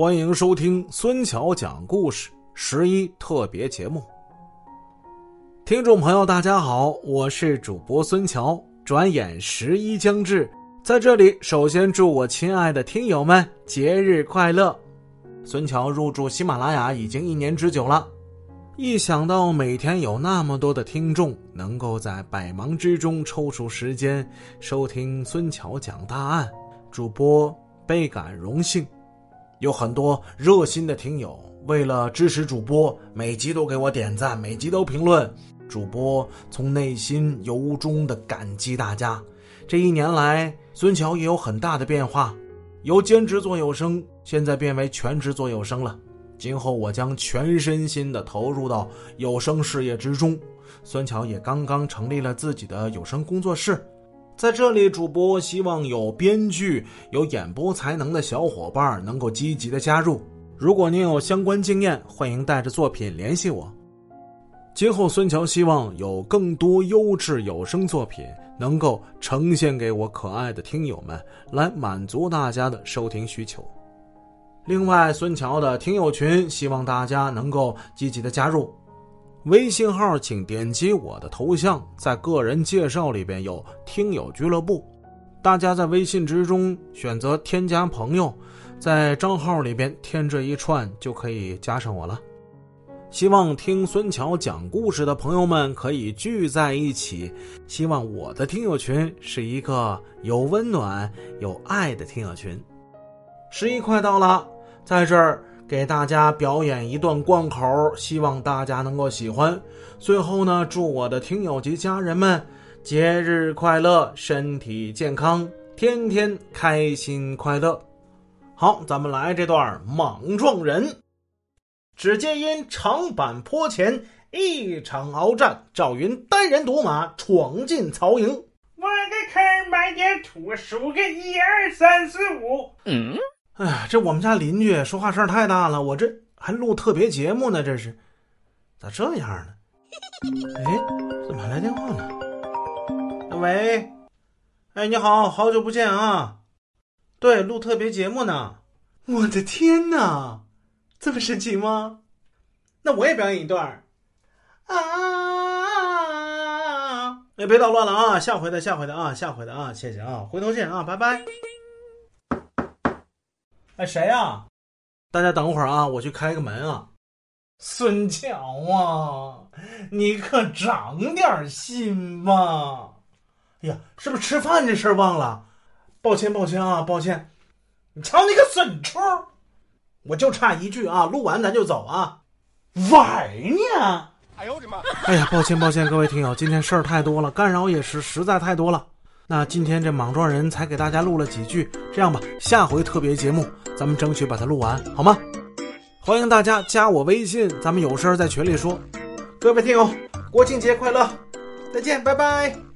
欢迎收听孙桥讲故事十一特别节目。听众朋友，大家好，我是主播孙桥。转眼十一将至，在这里首先祝我亲爱的听友们节日快乐。孙桥入驻喜马拉雅已经一年之久了，一想到每天有那么多的听众能够在百忙之中抽出时间收听孙桥讲大案，主播倍感荣幸。有很多热心的听友为了支持主播，每集都给我点赞，每集都评论。主播从内心由衷的感激大家。这一年来，孙桥也有很大的变化，由兼职做有声，现在变为全职做有声了。今后我将全身心的投入到有声事业之中。孙桥也刚刚成立了自己的有声工作室，在这里，主播希望有编剧、有演播才能的小伙伴能够积极的加入。如果您有相关经验，欢迎带着作品联系我。今后，孙桥希望有更多优质有声作品能够呈现给我可爱的听友们，来满足大家的收听需求。另外，孙桥的听友群希望大家能够积极的加入。微信号请点击我的头像，在个人介绍里边有听友俱乐部，大家在微信之中选择添加朋友，在账号里边添这一串就可以加上我了。希望听孙桥讲故事的朋友们可以聚在一起。希望我的听友群是一个有温暖、有爱的听友群。十一快到了，在这儿给大家表演一段贯口，希望大家能够喜欢。最后呢，祝我的听友及家人们节日快乐，身体健康，天天开心快乐。好，咱们来这段莽撞人。只见因长坂坡前一场鏖战，赵云单人独马闯进曹营。我个坑埋点土，数个一二三四五。嗯，哎呀，这我们家邻居说话声太大了，我这还录特别节目呢，这是咋这样呢？哎，怎么还来电话呢？喂，哎，你好，好久不见啊！对，录特别节目呢。我的天哪！这么神奇吗？那我也表演一段啊！哎，别捣乱了啊！下回的，下回的啊，下回的啊！谢谢啊，回头见啊，拜拜。哎，谁呀？大家等会儿啊，我去开个门啊。孙强啊，你可长点心吧！哎呀，是不是吃饭这事儿忘了？抱歉，抱歉啊，抱歉。你瞧你个损畜！我就差一句啊，录完咱就走啊，玩呢！哎呦我的妈！哎呀，抱歉抱歉，各位听友，今天事儿太多了，干扰也是实在太多了。那今天这莽撞人才给大家录了几句，这样吧，下回特别节目咱们争取把它录完，好吗？欢迎大家加我微信，咱们有事儿在群里说。各位听友，国庆节快乐，再见，拜拜。